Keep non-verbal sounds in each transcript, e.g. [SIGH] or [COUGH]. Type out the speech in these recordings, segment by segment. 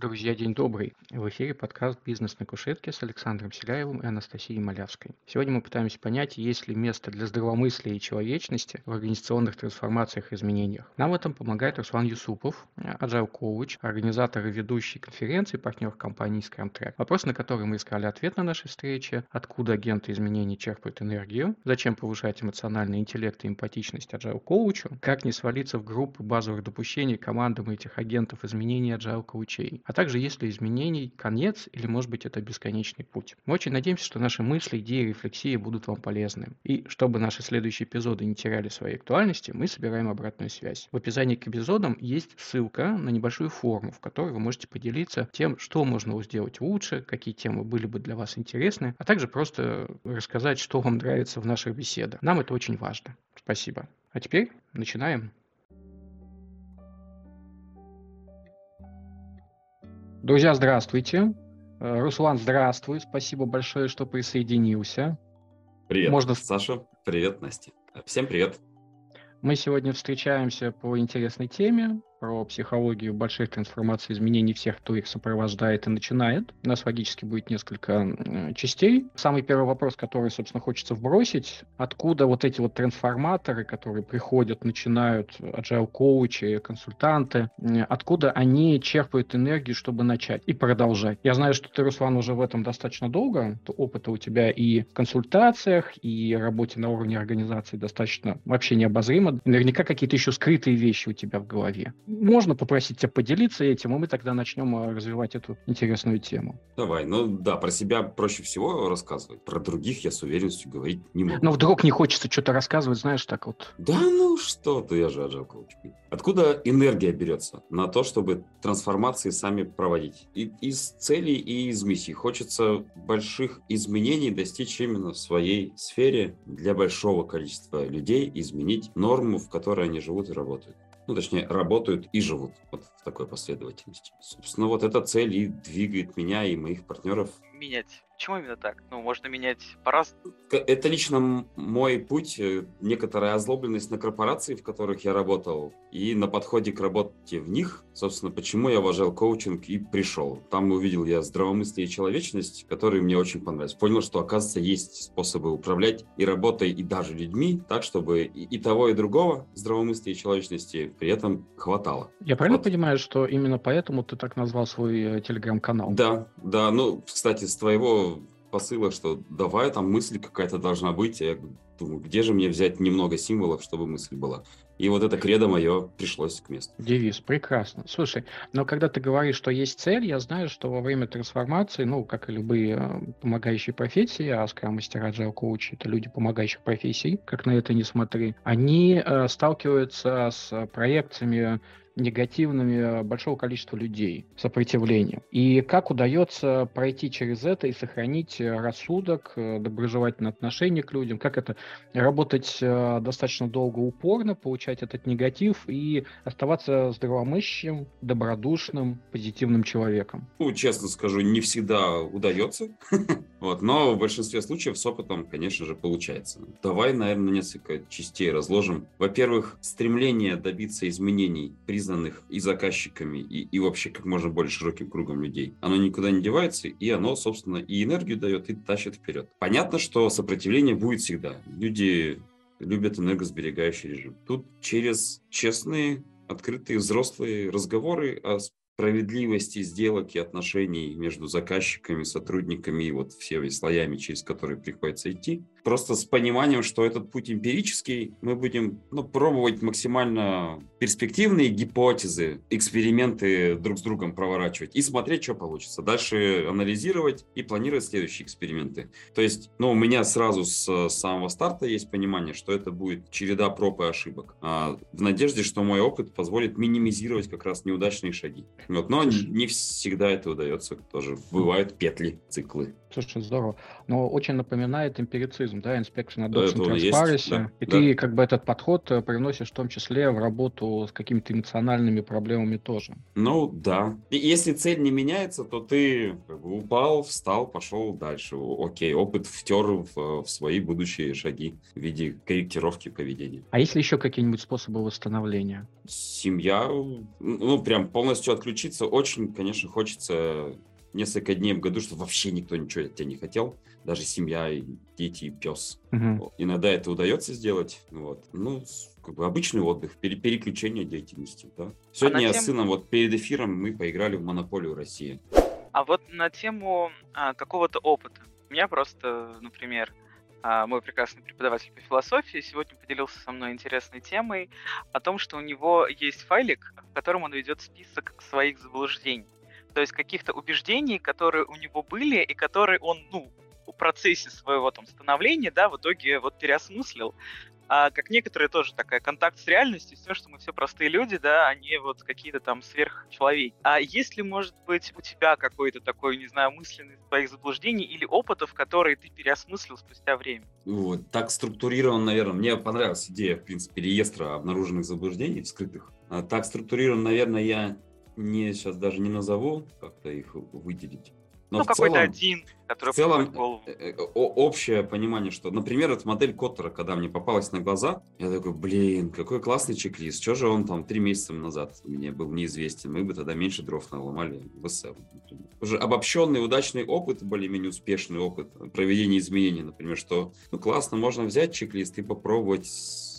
Друзья, день добрый. В эфире подкаст «Бизнес на кушетке» с Александром Селяевым и Анастасией Малявской. Сегодня мы пытаемся понять, есть ли место для здравомыслия и человечности в организационных трансформациях и изменениях. Нам в этом помогает Руслан Юсупов, agile коуч, организатор и ведущий конференции, партнер компании ScrumTrack. Вопрос, на который мы искали ответ на нашей встрече, откуда агенты изменений черпают энергию, зачем повышать эмоциональный интеллект и эмпатичность agile коучу, как не свалиться в группы базовых допущений командам этих агентов изменений agile коучей а также есть ли изменений конец или может быть это бесконечный путь. Мы очень надеемся, что наши мысли, идеи, рефлексии будут вам полезны. И чтобы наши следующие эпизоды не теряли своей актуальности, мы собираем обратную связь. В описании к эпизодам есть ссылка на небольшую форму, в которой вы можете поделиться тем, что можно сделать лучше, какие темы были бы для вас интересны, а также просто рассказать, что вам нравится в наших беседах. Нам это очень важно. Спасибо. А теперь начинаем. Друзья, здравствуйте. Э, Руслан, здравствуй. Спасибо большое, что присоединился. Привет, Можно... Саша. Привет, Настя. Всем привет. Мы сегодня встречаемся по интересной теме про психологию больших трансформаций изменений всех, кто их сопровождает и начинает. У нас логически будет несколько частей. Самый первый вопрос, который, собственно, хочется вбросить, откуда вот эти вот трансформаторы, которые приходят, начинают, agile коучи, консультанты, откуда они черпают энергию, чтобы начать и продолжать. Я знаю, что ты, Руслан, уже в этом достаточно долго, опыта у тебя и в консультациях, и работе на уровне организации достаточно вообще необозримо. Наверняка какие-то еще скрытые вещи у тебя в голове можно попросить тебя поделиться этим, и мы тогда начнем э, развивать эту интересную тему. Давай, ну да, про себя проще всего рассказывать, про других я с уверенностью говорить не могу. Но вдруг не хочется что-то рассказывать, знаешь, так вот. Да ну что ты, я же agile коуч. Откуда энергия берется на то, чтобы трансформации сами проводить? И из целей, и из миссий. Хочется больших изменений достичь именно в своей сфере для большого количества людей, изменить норму, в которой они живут и работают ну, точнее, работают и живут вот в такой последовательности. Собственно, вот эта цель и двигает меня и моих партнеров. Менять Почему именно так? Ну, можно менять по-разному. Это лично мой путь, э, некоторая озлобленность на корпорации, в которых я работал, и на подходе к работе в них, собственно, почему я уважал коучинг и пришел. Там увидел я здравомыслие и человечность, которые мне очень понравились. Понял, что, оказывается, есть способы управлять и работой, и даже людьми, так, чтобы и того, и другого здравомыслия и человечности при этом хватало. Я правильно вот. понимаю, что именно поэтому ты так назвал свой э, телеграм-канал? Да, да. Ну, кстати, с твоего посыла, что давай, там мысль какая-то должна быть. Я думаю, где же мне взять немного символов, чтобы мысль была? И вот это кредо мое пришлось к месту. Девиз, прекрасно. Слушай, но когда ты говоришь, что есть цель, я знаю, что во время трансформации, ну, как и любые э, помогающие профессии, а скрам-мастера, agile коучи, это люди помогающих профессий, как на это не смотри, они э, сталкиваются с проекциями негативными большого количества людей, сопротивлением. И как удается пройти через это и сохранить рассудок, э, доброжелательное отношение к людям, как это работать э, достаточно долго, упорно, получать этот негатив и оставаться здравомыслящим, добродушным, позитивным человеком? Ну, честно скажу, не всегда удается, [LAUGHS] вот, но в большинстве случаев с опытом, конечно же, получается. Давай, наверное, несколько частей разложим. Во-первых, стремление добиться изменений признано признанных и заказчиками, и, и вообще как можно более широким кругом людей. Оно никуда не девается, и оно, собственно, и энергию дает, и тащит вперед. Понятно, что сопротивление будет всегда. Люди любят энергосберегающий режим. Тут через честные, открытые взрослые разговоры о справедливости сделок и отношений между заказчиками, сотрудниками и вот всеми слоями, через которые приходится идти. Просто с пониманием, что этот путь эмпирический, мы будем ну, пробовать максимально перспективные гипотезы, эксперименты друг с другом проворачивать и смотреть, что получится. Дальше анализировать и планировать следующие эксперименты. То есть, ну, у меня сразу с самого старта есть понимание, что это будет череда проб и ошибок. А, в надежде, что мой опыт позволит минимизировать как раз неудачные шаги. Вот, но не всегда это удается, тоже бывают петли, циклы. Слушай, здорово. Но очень напоминает эмпирицизм, да, Inspection Adoption Это он есть, Transparency. да, И да. ты как бы этот подход э, приносишь в том числе в работу с какими-то эмоциональными проблемами тоже. Ну, да. И если цель не меняется, то ты как бы упал, встал, пошел дальше. Окей, опыт втер в, в свои будущие шаги в виде корректировки поведения. А есть ли еще какие-нибудь способы восстановления? Семья, ну, прям полностью отключиться, очень, конечно, хочется несколько дней в году, чтобы вообще никто ничего от тебя не хотел, даже семья, и дети, и пес. Вот. Иногда это удается сделать. Вот. Ну, как бы обычный отдых, пере- переключение деятельности. Да? Сегодня на я тем- с сыном, вот перед эфиром мы поиграли в Монополию России. А вот на тему а, какого-то опыта. У меня просто, например, а, мой прекрасный преподаватель по философии сегодня поделился со мной интересной темой о том, что у него есть файлик, в котором он ведет список своих заблуждений. То есть каких-то убеждений, которые у него были и которые он, ну, в процессе своего там становления, да, в итоге вот переосмыслил. А как некоторые тоже такая контакт с реальностью, все, что мы все простые люди, да, они вот какие-то там сверхчеловеки. А есть ли, может быть, у тебя какой-то такой, не знаю, мысленный твоих заблуждений или опытов, которые ты переосмыслил спустя время? Вот. Так структурирован, наверное, мне понравилась идея, в принципе, реестра обнаруженных заблуждений, вскрытых. А так структурирован, наверное, я не сейчас даже не назову, как-то их выделить. Но ну, в какой-то целом- один, который в целом, приходит в голову. э, э, общее понимание, что, например, эта модель Коттера, когда мне попалась на глаза, я такой, блин, какой классный чек-лист, что же он там три месяца назад мне был неизвестен, мы бы тогда меньше дров наломали в например. Уже обобщенный удачный опыт, более-менее успешный опыт проведения изменений, например, что, ну, классно, можно взять чек-лист и попробовать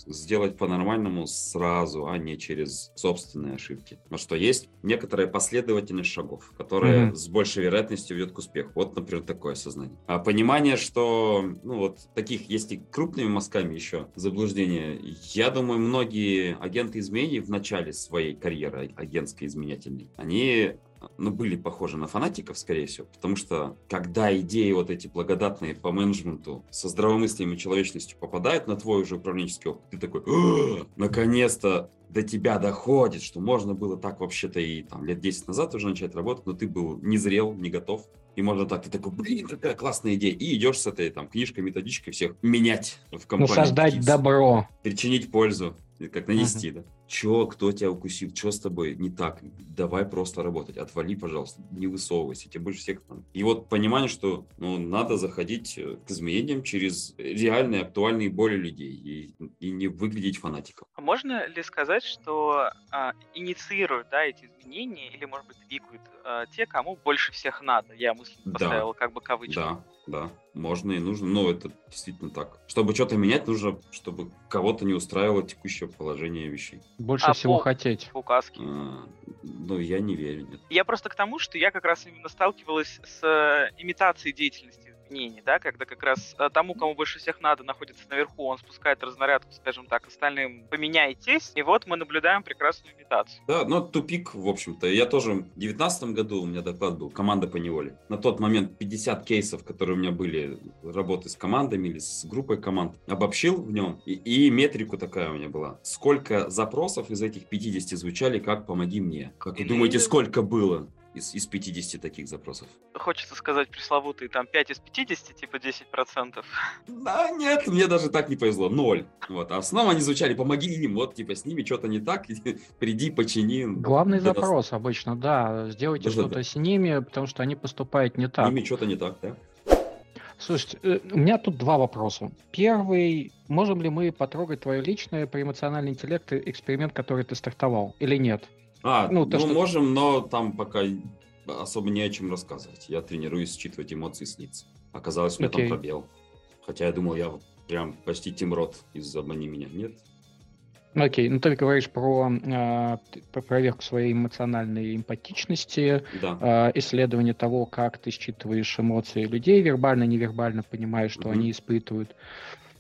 сделать по-нормальному сразу, а не через собственные ошибки. Но что есть некоторая последовательность шагов, которая Мгм. с большей вероятностью ведет к успеху. Вот, например, такое сознание. А понимание, что, ну вот, таких, есть и крупными мазками еще заблуждения. Я думаю, многие агенты изменений в начале своей карьеры а, агентской изменятельной, они ну, были похожи на фанатиков, скорее всего, потому что когда идеи вот эти благодатные по менеджменту со здравомыслием и человечностью попадают на твой уже управленческий опыт, ты такой, «А, наконец-то до тебя доходит, что можно было так вообще-то и там лет 10 назад уже начать работать, но ты был не зрел, не готов. И можно так, ты такой, блин, какая классная идея. И идешь с этой там книжкой, методичкой всех менять в Ну, компании. создать Такие, добро. причинить пользу, как нанести, да. Чё, кто тебя укусил, что с тобой не так? Давай просто работать, отвали, пожалуйста, не высовывайся, тебе больше всех там. И вот понимание, что ну, надо заходить э, к изменениям через реальные, актуальные боли людей и, и не выглядеть фанатиком. А можно ли сказать, что а, инициируют да, эти изменения или, может быть, двигают а, те, кому больше всех надо? Я мысленно Да. поставил как бы кавычки. Да, да, можно и нужно, но это действительно так. Чтобы что-то менять, нужно, чтобы кого-то не устраивало текущее положение вещей. Больше А всего по- хотеть. В указке. А, ну, я не верю, нет. Я просто к тому, что я как раз именно сталкивалась с э, имитацией деятельности изменений, да, когда как раз э, тому, кому больше всех надо, находится наверху, он спускает разнарядку, скажем так, остальным поменяйтесь, и вот мы наблюдаем прекрасную имитацию. Да, но тупик, в общем-то. Я тоже в 2019 году, у меня доклад был «Команда по неволе». На тот момент 50 кейсов, которые у меня были работы с командами или с группой команд, обобщил в нем. И, и метрику такая у меня была. Сколько запросов из этих 50 звучали как «помоги мне». Как вы думаете, сколько было из, из 50 таких запросов? Хочется сказать пресловутые там 5 из 50, типа 10%. Да, нет, мне даже так не повезло, ноль. Вот, а снова они звучали, помоги им, вот, типа, с ними что-то не так, приди, почини. Главный Да, запрос обычно, да, сделайте Да-да-да. что-то с ними, потому что они поступают не С так. ними что-то не так, да? Слушайте, э, у меня тут два вопроса. Первый, можем ли мы потрогать твое личное про эмоциональный интеллект и эксперимент, который ты стартовал, или нет? А, Ну, ну, то, что- можем, но там пока особо не о чем рассказывать. Я тренируюсь считывать эмоции с лиц. Оказалось, у меня Окей. там пробел. Хотя я думал, я прям почти Тим Рот из «Обмани меня». Нет? Ну, Окей, ну ты говоришь про, э, про проверку своей эмоциональной эмпатичности, Да. э, исследование того, как ты считываешь эмоции людей, вербально, невербально понимаешь, что Мгм. они испытывают.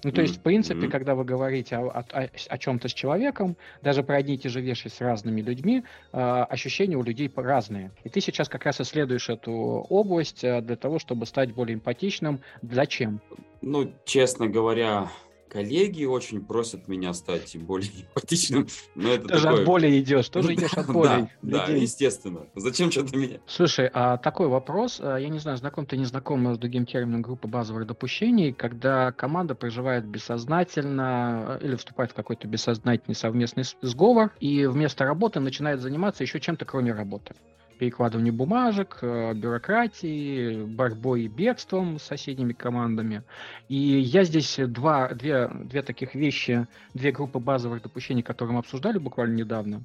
Ну, то есть, в принципе, Мгм. когда вы говорите о, о, чем-то с человеком, даже про одни и те же вещи с разными людьми, э, ощущения у людей разные. И ты сейчас как раз исследуешь эту область э, для того, чтобы стать более эмпатичным. Зачем? Ну, честно говоря, коллеги очень просят меня стать более эмпатичным. Но это Тоже такое... от боли идешь, тоже идешь от боли. Да, да, естественно. Зачем что-то менять? Слушай, а такой вопрос, а, я не знаю, знаком ты не знаком с другим термином группы базовых допущений, когда команда проживает бессознательно э, или вступает в какой-то бессознательный совместный сговор и вместо работы начинает заниматься еще чем-то кроме работы перекладыванием бумажек, э, бюрократии, борьбой и бегством с соседними командами. И я здесь два, две, две таких вещи, две группы базовых допущений, которые мы обсуждали буквально недавно.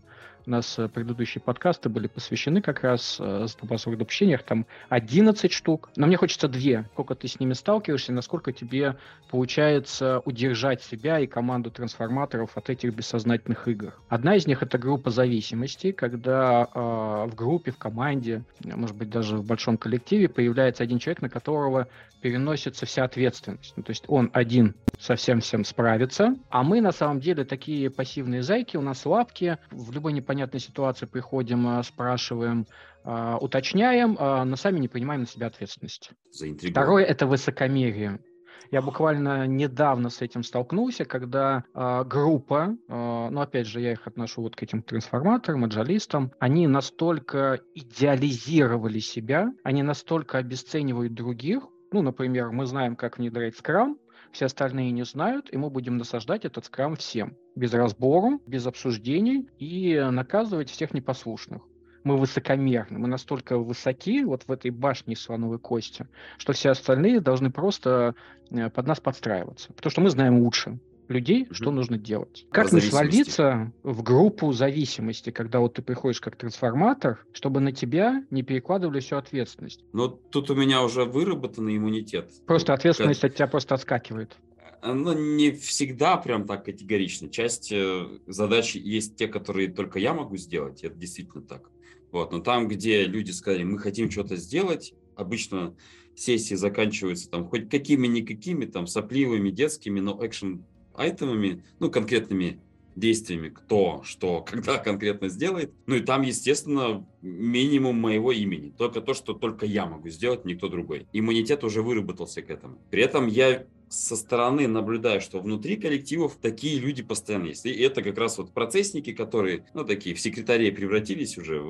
У нас э, предыдущие подкасты были посвящены как раз э, базовых допущениях, там 11 штук. Но мне хочется две. Сколько ты с ними сталкиваешься, насколько тебе получается удержать себя и команду трансформаторов от этих бессознательных игр. Одна из них это группа зависимости, когда э, в группе, в команде, может быть, даже в большом коллективе появляется один человек, на которого переносится вся ответственность. Ну, то есть он один совсем всем справится, а мы на самом деле такие пассивные зайки, у нас лапки, в любой непонятной ситуации приходим, а, спрашиваем, а, уточняем, а, но сами не принимаем на себя ответственность. Второе – это высокомерие. Я буквально недавно с этим столкнулся, когда э, группа, э, ну опять же я их отношу вот к этим трансформаторам, аджалистам, они настолько идеализировали себя, они настолько обесценивают других. Ну, например, мы знаем, как внедрять скрам, все остальные не знают, и мы будем насаждать этот скрам всем, без разбору, без обсуждений и наказывать всех непослушных мы высокомерны, мы настолько высоки вот в этой башне слоновой кости, что все остальные должны просто э, под нас подстраиваться, потому что мы знаем лучше людей, mm-hmm. что нужно делать. Как не свалиться в группу зависимости, когда вот ты приходишь как трансформатор, чтобы на тебя не перекладывали всю ответственность? Ну, тут у меня уже выработанный иммунитет. Просто ответственность как... от тебя просто отскакивает. Ну, не всегда прям так категорично. Часть э, задач есть те, которые только я могу сделать, это действительно так. Вот. Но там, где люди сказали, мы хотим что-то сделать, обычно сессии заканчиваются там хоть какими-никакими, там сопливыми, детскими, но экшен айтемами, ну, конкретными действиями, кто, что, [LAUGHS] когда конкретно сделает. Ну и там, естественно, минимум моего имени. Только то, что только я могу сделать, никто другой. Иммунитет уже выработался к этому. При этом я со стороны наблюдаю, что внутри коллективов такие люди постоянно есть. И это как раз вот процессники, которые, ну, такие в секретарей превратились уже.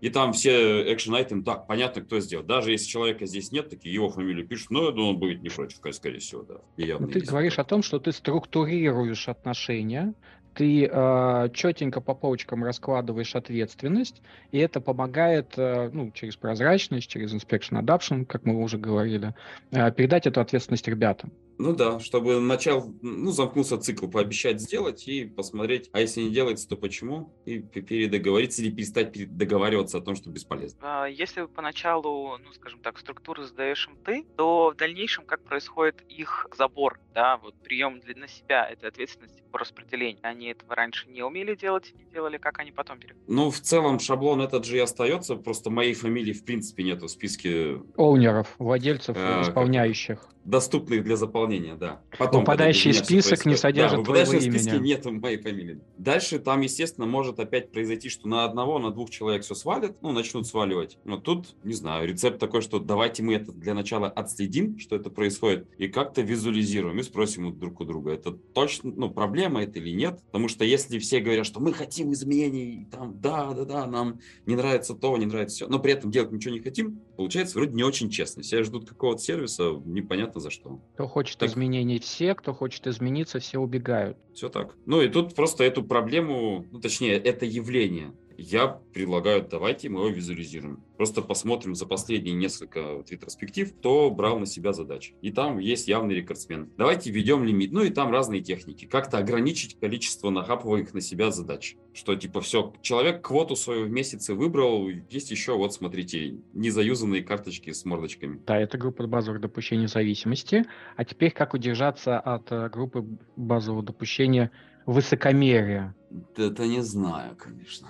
И там все экшен айтем, так, понятно, кто сделал. Даже если человека здесь нет, такие его фамилию пишут, но я думаю, он будет не против, скорее всего, да. Ну, ты говоришь о том, что ты структурируешь отношения, ты э, четенько по полочкам раскладываешь ответственность, и это помогает, э, ну, через прозрачность, через inspection adoption, как мы уже говорили, э, передать эту ответственность ребятам. Ну да, чтобы начал, ну, замкнулся цикл, пообещать сделать и посмотреть, а если не делается, то почему, и передоговориться или перестать договариваться о том, что бесполезно. А, если поначалу, ну, скажем так, структуру задаешь им ты, то в дальнейшем как происходит их забор, да, вот прием для, на себя этой ответственности по распределению. Они этого раньше не умели делать, не делали, как они потом переходят. Ну, в целом шаблон этот же и остается, просто моей фамилии в принципе нет в списке... Оунеров, владельцев, э, исполняющих доступных для заполнения, да. Потом, Выпадающий список не содержит да, твоего имени. списке нет моей фамилии. Дальше там, естественно, может опять произойти, что на одного, на двух человек все свалят, ну, начнут сваливать. Но тут, не знаю, рецепт такой, что давайте мы это для начала отследим, что это происходит, и как-то визуализируем, и спросим друг у друга, это точно, ну, проблема это или нет. Потому что если все говорят, что мы хотим изменений, там, да, да, да, нам не нравится то, не нравится все, но при этом делать ничего не хотим, получается вроде не очень честно. Все ждут какого-то сервиса, непонятно за что. Кто хочет так. изменений все, кто хочет измениться, все убегают. Все так. Ну и тут просто эту проблему, ну точнее, это явление я предлагаю, давайте мы его визуализируем. Просто посмотрим за последние несколько вот ретроспектив, кто брал на себя задачи. И там есть явный рекордсмен. Давайте введем лимит. Ну и там разные техники. Как-то ограничить количество нахапываемых на себя задач. Что типа все, человек квоту свою в месяце выбрал, есть еще, вот смотрите, незаюзанные карточки с мордочками. Да, это группа базовых допущений зависимости. А теперь как удержаться от э, группы базового допущения высокомерия. Это не знаю, конечно.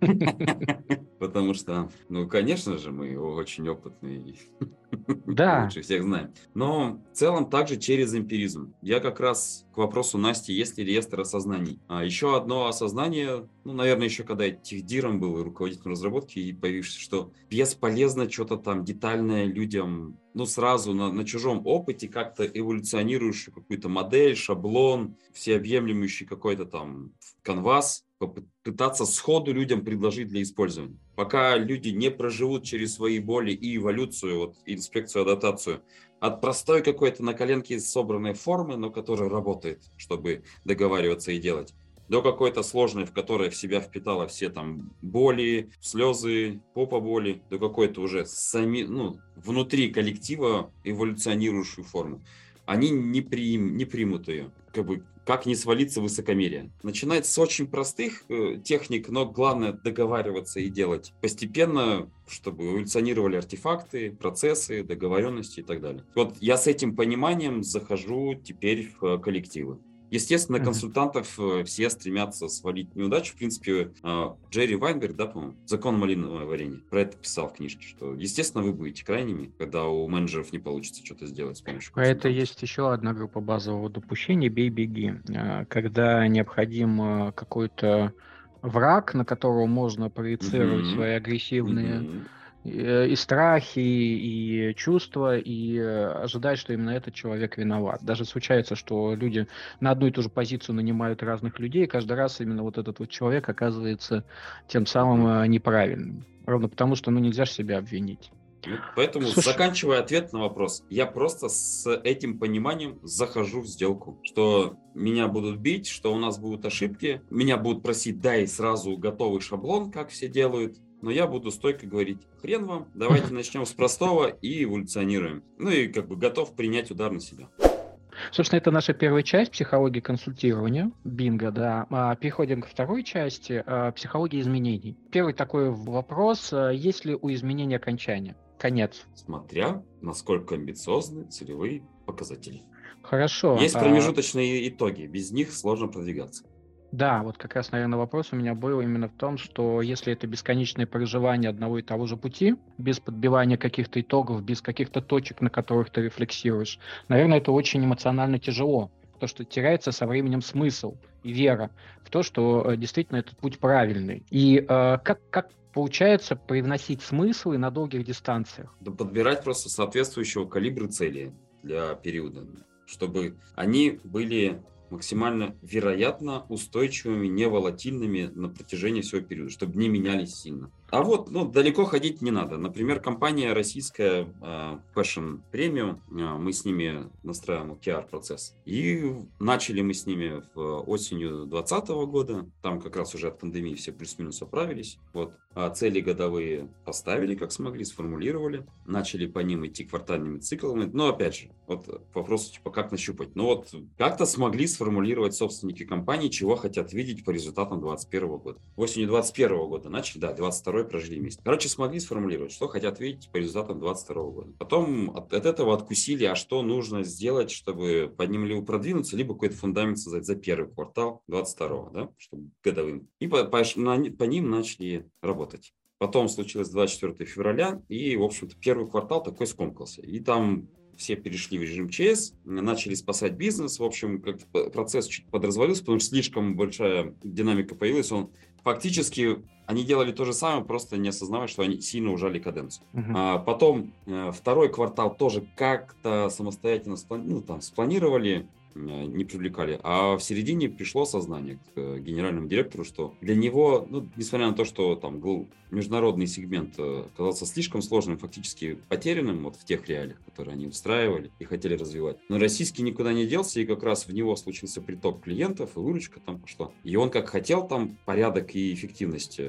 [LAUGHS] Потому что, ну, конечно же, мы очень опытные. Да. [LAUGHS] Лучше всех знаем. Но в целом также через эмпиризм. Я как раз к вопросу Насти, есть ли реестр осознаний. А еще одно осознание, ну, наверное, еще когда я техдиром был и руководителем разработки, и появился, что бесполезно что-то там детальное людям, ну, сразу на, на чужом опыте как-то эволюционирующую какую-то модель, шаблон, всеобъемлющий какой-то там канвас, попытаться сходу людям предложить для использования. Пока люди не проживут через свои боли и эволюцию, вот, инспекцию, адаптацию, от простой какой-то на коленке собранной формы, но которая работает, чтобы договариваться и делать, до какой-то сложной, в которой в себя впитала все там боли, слезы, попа боли, до какой-то уже сами, ну, внутри коллектива эволюционирующую форму они не, прим, не примут ее. Как бы как не свалиться в высокомерие. Начинается с очень простых э, техник, но главное договариваться и делать постепенно, чтобы эволюционировали артефакты, процессы, договоренности и так далее. Вот я с этим пониманием захожу теперь в коллективы. Естественно, mm-hmm. консультантов э, все стремятся свалить неудачу. В принципе, э, Джерри Вайнберг, да, по-моему, «Закон малинового варенья», про это писал в книжке, что, естественно, вы будете крайними, когда у менеджеров не получится что-то сделать с помощью А это есть еще одна группа базового допущения «бей-беги», э, когда необходим какой-то враг, на которого можно проецировать mm-hmm. свои агрессивные mm-hmm и страхи, и чувства, и э, ожидать, что именно этот человек виноват. Даже случается, что люди на одну и ту же позицию нанимают разных людей, и каждый раз именно вот этот вот человек оказывается тем самым э, неправильным. Ровно потому, что ну нельзя же себя обвинить. Ну, поэтому, Слушай... заканчивая ответ на вопрос, я просто с этим пониманием захожу в сделку, что меня будут бить, что у нас будут ошибки, меня будут просить, дай сразу готовый шаблон, как все делают, но я буду стойко говорить, хрен вам, давайте начнем с простого и эволюционируем. Ну и как бы готов принять удар на себя. Собственно, это наша первая часть психологии консультирования, бинго, да. А переходим ко второй части, а, психологии изменений. Первый такой вопрос, а, есть ли у изменения окончания? Конец. Смотря, насколько амбициозны целевые показатели. Хорошо. Есть промежуточные а... итоги, без них сложно продвигаться. Да, вот как раз, наверное, вопрос у меня был именно в том, что если это бесконечное проживание одного и того же пути, без подбивания каких-то итогов, без каких-то точек, на которых ты рефлексируешь, наверное, это очень эмоционально тяжело. То, что теряется со временем смысл и вера в то, что э, действительно этот путь правильный. И э, как, как получается привносить смыслы на долгих дистанциях? Да подбирать просто соответствующего калибра цели для периода, чтобы они были максимально вероятно устойчивыми, не волатильными на протяжении всего периода, чтобы не менялись сильно. А вот ну, далеко ходить не надо. Например, компания российская э, Fashion Premium, э, мы с ними настраиваем OKR-процесс. И начали мы с ними в осенью 2020 года. Там как раз уже от пандемии все плюс-минус оправились. Вот. А цели годовые поставили, как смогли, сформулировали. Начали по ним идти квартальными циклами. Но опять же, вот вопрос типа как нащупать. Ну вот как-то смогли сформулировать собственники компании, чего хотят видеть по результатам 2021 года. Осенью 2021 года начали, да, 22 второй прожили месяц. Короче, смогли сформулировать, что хотят видеть по результатам 2022 года. Потом от, от этого откусили, а что нужно сделать, чтобы под ним либо продвинуться, либо какой-то фундамент создать за первый квартал 22 да, чтобы годовым. И по, по, на, по ним начали работать. Потом случилось 24 февраля, и, в общем-то, первый квартал такой скомкался. И там все перешли в режим ЧС, начали спасать бизнес. В общем, как процесс чуть подразвалился, потому что слишком большая динамика появилась. Он фактически они делали то же самое, просто не осознавая, что они сильно ужали каденцию. Uh-huh. А, потом э, второй квартал тоже как-то самостоятельно ну, там, спланировали, не привлекали. А в середине пришло сознание к э, генеральному директору, что для него, ну, несмотря на то, что там был международный сегмент э, оказался слишком сложным, фактически потерянным вот в тех реалиях, которые они устраивали и хотели развивать. Но российский никуда не делся, и как раз в него случился приток клиентов, и выручка там пошла. И он как хотел там порядок и эффективность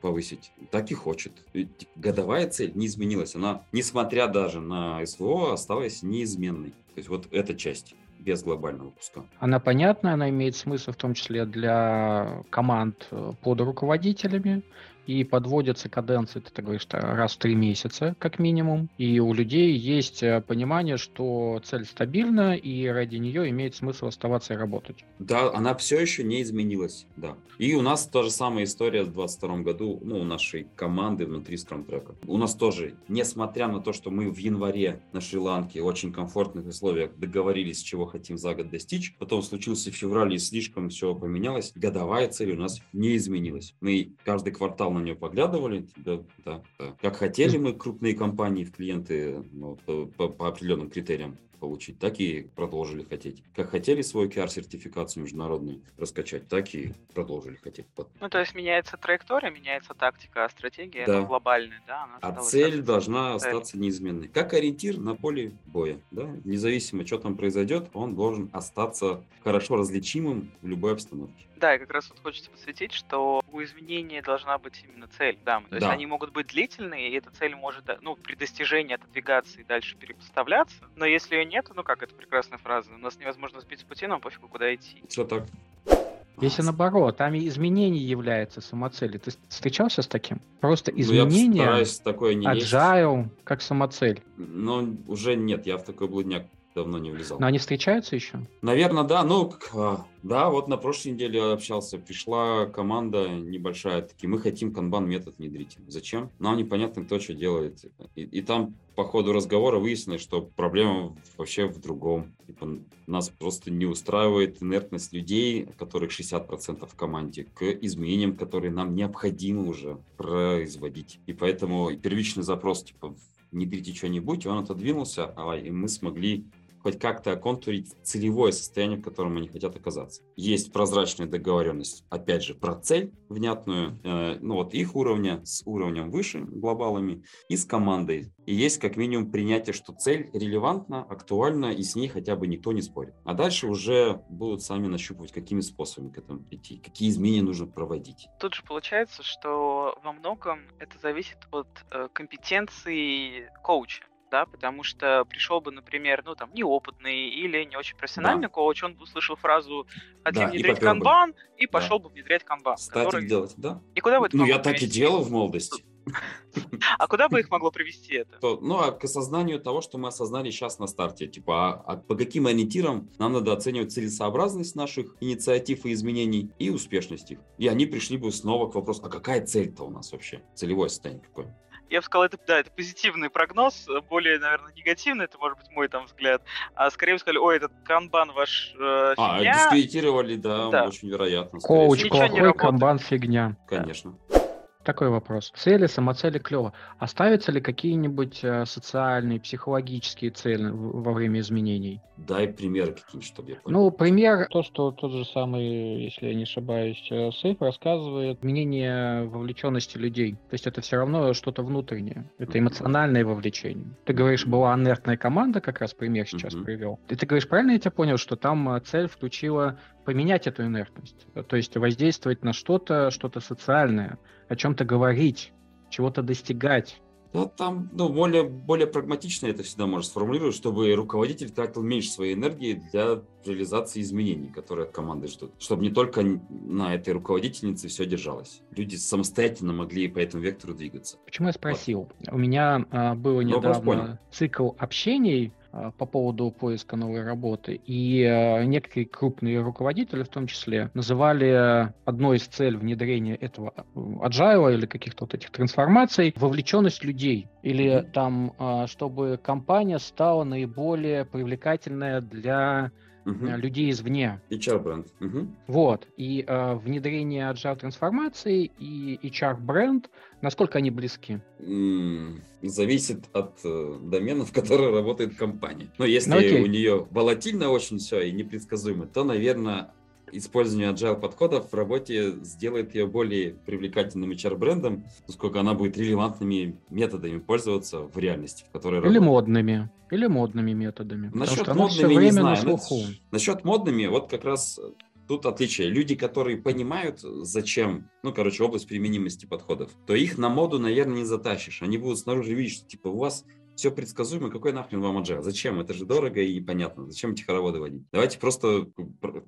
повысить, так и хочет. И годовая цель не изменилась. Она, несмотря даже на СВО, осталась неизменной. То есть вот эта часть без глобального куска. Она понятна, она имеет смысл в том числе для команд э, под руководителями, и подводятся каденции, ты говоришь, раз в три месяца, как минимум, и у людей есть э, понимание, что цель стабильна, и ради нее имеет смысл оставаться и работать. Да, она все еще не изменилась, да. И у нас та же самая история в 2022 году, ну, у нашей команды внутри Track. У нас тоже, несмотря на то, что мы в январе на Шри-Ланке в очень комфортных условиях договорились, чего хотим за год достичь, потом случился февраль и слишком все поменялось, годовая цель у нас не изменилась. Мы каждый квартал на нее поглядывали, да, да, да. как хотели мы крупные компании в клиенты ну, по, по, по определенным критериям получить, так и продолжили хотеть. Как хотели свою QR-сертификацию международную раскачать, так и продолжили хотеть. Ну, то есть меняется траектория, меняется тактика, а стратегия да. глобальная, да? Она а цель должна цель. остаться неизменной. Как ориентир на поле боя, да? Независимо, что там произойдет, он должен остаться хорошо различимым в любой обстановке. Да, и как раз вот хочется подсветить, что у изменения должна быть именно цель. Да, то есть да. они могут быть длительные, и эта цель может, ну, при достижении отодвигаться и дальше перепоставляться. Но если ее нет, ну как, это прекрасная фраза, у нас невозможно сбить с пути, нам пофигу, куда идти. Все так. Если наоборот, там изменение является самоцелью. Ты встречался с таким? Просто изменение, ну, я такое не agile, лезть. как самоцель. Но уже нет, я в такой блудняк давно не влезал. Но они встречаются еще? Наверное, да. Ну, а, да, вот на прошлой неделе общался. Пришла команда небольшая, такие, мы хотим канбан метод внедрить. Зачем? Нам непонятно, кто что делает. И, и там по ходу разговора выяснилось, что проблема вообще в другом. Типа, нас просто не устраивает инертность людей, которых 60% в команде, к изменениям, которые нам необходимо уже производить. И поэтому первичный запрос, типа, внедрите что-нибудь, он отодвинулся, а и мы смогли хоть как-то оконтурить целевое состояние, в котором они хотят оказаться. Есть прозрачная договоренность, опять же, про цель внятную, э, ну вот их уровня с уровнем выше, глобалами, и с командой. И есть как минимум принятие, что цель релевантна, актуальна, и с ней хотя бы никто не спорит. А дальше уже будут сами нащупывать, какими способами к этому прийти, какие изменения нужно проводить. Тут же получается, что во многом это зависит от э, компетенции коуча да, потому что пришел бы, например, ну там неопытный или не очень профессиональный да. коуч, он бы услышал фразу «хотим да, внедрять канбан» и пошел да. бы внедрять канбан. Статик который... делать, да. И куда бы это Ну, я так и делал в молодости. [LAUGHS] А куда бы их могло привести это? Ну, а к осознанию того, что мы осознали сейчас на старте. Типа, а, а по каким ориентирам нам надо оценивать целесообразность наших инициатив и изменений и успешность их. И они пришли бы снова к вопросу, а какая цель-то у нас вообще? Целевое состояние какое? Я бы сказал, это, да, это позитивный прогноз, более, наверное, негативный, это может быть мой там взгляд. А скорее бы сказали, ой, этот канбан ваш э, а, фигня. А, дискредитировали, да, да. очень вероятно. Коуч плохой, канбан фигня. Конечно. Да такой вопрос. Цели, самоцели клево. Оставятся ли какие-нибудь э, социальные, психологические цели во время изменений? Дай примеры какие-нибудь, чтобы я понял. Ну, пример, то, что тот же самый, если я не ошибаюсь, э, Сейф рассказывает мнение вовлеченности людей. То есть это все равно что-то внутреннее. Это эмоциональное вовлечение. Ты говоришь, была инертная команда, как раз пример сейчас uh-huh. привел. И ты говоришь, правильно я тебя понял, что там э, цель включила поменять эту инертность? То есть воздействовать на что-то, что-то социальное о чем-то говорить, чего-то достигать. Да, там ну, более, более прагматично это всегда можно сформулировать, чтобы руководитель тратил меньше своей энергии для реализации изменений, которые от команды ждут. Чтобы не только на этой руководительнице все держалось. Люди самостоятельно могли по этому вектору двигаться. Почему я спросил? Вот. У меня а, было недавно цикл общений по поводу поиска новой работы. И а, некоторые крупные руководители, в том числе, называли одной из целей внедрения этого agile или каких-то вот этих трансформаций вовлеченность людей. Или там, а, чтобы компания стала наиболее привлекательная для угу. людей извне. HR-бренд. Угу. Вот. И э, внедрение agile трансформации и HR-бренд, насколько они близки? М-м, зависит от э, домена, [LAUGHS] в котором работает компания. Но если ну, у нее волатильно очень все и непредсказуемо, то, наверное, использование agile подходов в работе сделает ее более привлекательным HR-брендом, поскольку она будет релевантными методами пользоваться в реальности, в которой Или работает. модными. Или модными методами. Насчет модными не знаю. На слуху. Насчет модными, вот как раз тут отличие. Люди, которые понимают, зачем, ну, короче, область применимости подходов, то их на моду, наверное, не затащишь. Они будут снаружи видеть, что, типа, у вас все предсказуемо, какой нахрен вам agile? Зачем? Это же дорого и понятно. Зачем эти хороводы водить? Давайте просто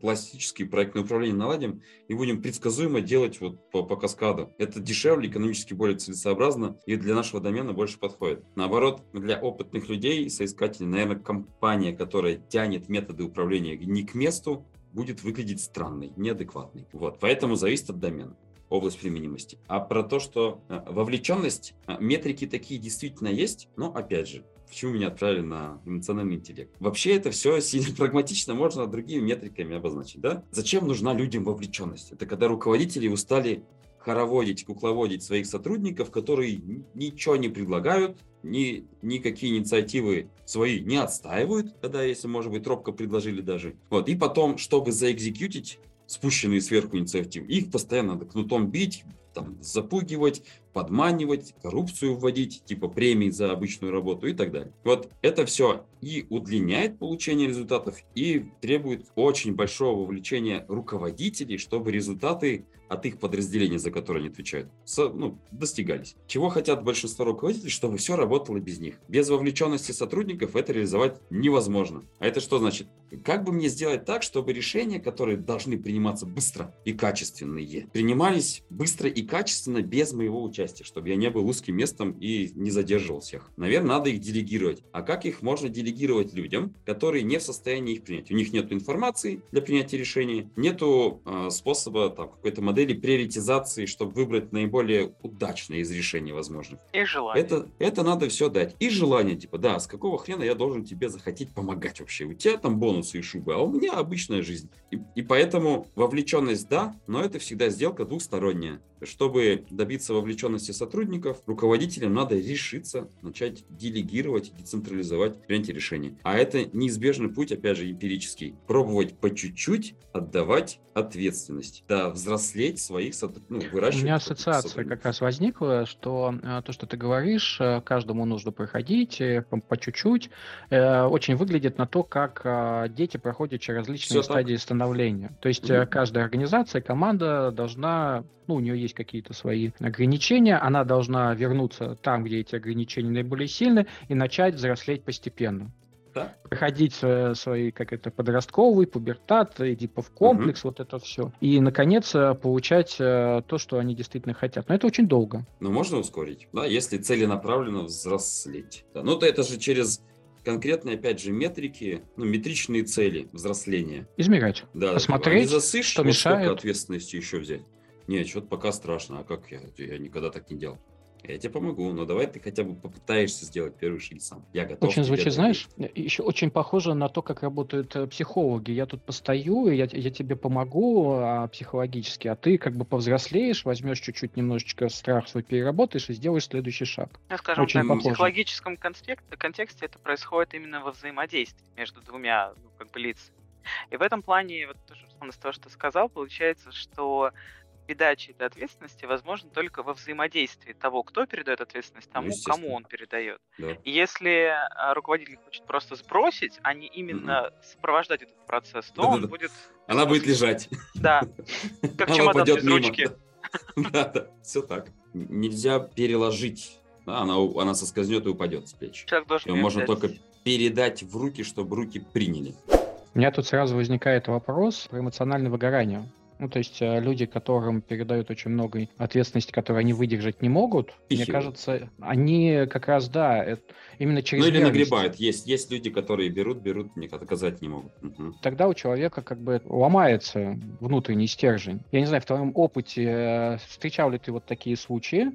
классические проектные управления наладим и будем предсказуемо делать вот по, по каскаду. Это дешевле, экономически более целесообразно и для нашего домена больше подходит. Наоборот, для опытных людей, соискателей, наверное, компания, которая тянет методы управления не к месту, будет выглядеть странной, неадекватной. Вот, поэтому зависит от домена область применимости. А про то, что э, вовлеченность, э, метрики такие действительно есть, но опять же, почему меня отправили на эмоциональный интеллект? Вообще это все сильно [LAUGHS] прагматично можно другими метриками обозначить, да? Зачем нужна людям вовлеченность? Это когда руководители устали хороводить, кукловодить своих сотрудников, которые ничего не предлагают, ни, никакие инициативы свои не отстаивают, когда, если, может быть, робко предложили даже. Вот. И потом, чтобы заэкзекьютить спущенные сверху инициативы, их постоянно надо кнутом бить, там, запугивать, подманивать, коррупцию вводить, типа премий за обычную работу и так далее. Вот это все и удлиняет получение результатов, и требует очень большого вовлечения руководителей, чтобы результаты от их подразделения, за которые они отвечают, со, ну, достигались. Чего хотят большинство руководителей, чтобы все работало без них. Без вовлеченности сотрудников это реализовать невозможно. А это что значит? Как бы мне сделать так, чтобы решения, которые должны приниматься быстро и качественные, принимались быстро и качественно без моего участия, чтобы я не был узким местом и не задерживал всех? Наверное, надо их делегировать. А как их можно делегировать людям, которые не в состоянии их принять? У них нет информации для принятия решения, нету э, способа там, какой-то модели приоритизации, чтобы выбрать наиболее удачное из решений возможных. И желание. Это, это надо все дать. И желание, типа, да, с какого хрена я должен тебе захотеть помогать вообще? У тебя там бонусы и шубы, а у меня обычная жизнь. И, и поэтому вовлеченность, да, но это всегда сделка двухсторонняя. Чтобы добиться вовлеченности сотрудников, руководителям надо решиться начать делегировать, децентрализовать принятие решений. А это неизбежный путь, опять же, эмпирический. Пробовать по чуть-чуть отдавать ответственность. Да, взрослеть своих сотрудников, ну, выращивать. У меня ассоциация как раз возникла, что э, то, что ты говоришь, э, каждому нужно проходить э, по, по чуть-чуть, очень выглядит на то, как дети проходят через различные Все стадии так. становления. То есть mm-hmm. каждая организация, команда должна, ну, у нее есть какие-то свои ограничения, она должна вернуться там, где эти ограничения наиболее сильны, и начать взрослеть постепенно да? проходить свои, как это, подростковый, пубертат, Эдипов комплекс, угу. вот это все. И, наконец, э, получать э, то, что они действительно хотят. Но это очень долго. Но можно ускорить, да, если целенаправленно взрослеть. Да. Ну, то это же через конкретные, опять же, метрики, ну, метричные цели взросления. Измерять. Да, посмотреть, не засышь, что мешает. ответственности еще взять. Нет, что-то пока страшно, а как я? Я никогда так не делал. Я тебе помогу, но давай ты хотя бы попытаешься сделать первый шаг сам. Я готов. Очень звучит, знаешь, еще очень похоже на то, как работают э, психологи. Я тут постою, я, я тебе помогу а, психологически, а ты как бы повзрослеешь, возьмешь чуть-чуть немножечко страх свой переработаешь и сделаешь следующий шаг. Ну, скажем очень так, похоже. в психологическом контексте, контексте это происходит именно во взаимодействии между двумя ну, как бы лицами. И в этом плане, вот то, что, то, что ты сказал, получается, что передача этой ответственности возможна только во взаимодействии того, кто передает ответственность, тому, ну, кому он передает. Да. И если а, руководитель хочет просто сбросить, а не именно mm-hmm. сопровождать этот процесс, то Да-да-да. он будет... Она будет лежать. Да, [LAUGHS] как чемодан без ручки. [LAUGHS] Да, да, все так. Нельзя переложить. Она, она соскользнет и упадет с плеч. Ее можно только передать в руки, чтобы руки приняли. У меня тут сразу возникает вопрос про эмоциональное выгорание. Ну, то есть э, люди, которым передают очень много ответственности, которые они выдержать не могут, И мне кажется, они как раз, да, это, именно через... Ну, или нагребают. Есть, есть люди, которые берут, берут, отказать не могут. Угу. Тогда у человека как бы ломается внутренний стержень. Я не знаю, в твоем опыте э, встречал ли ты вот такие случаи,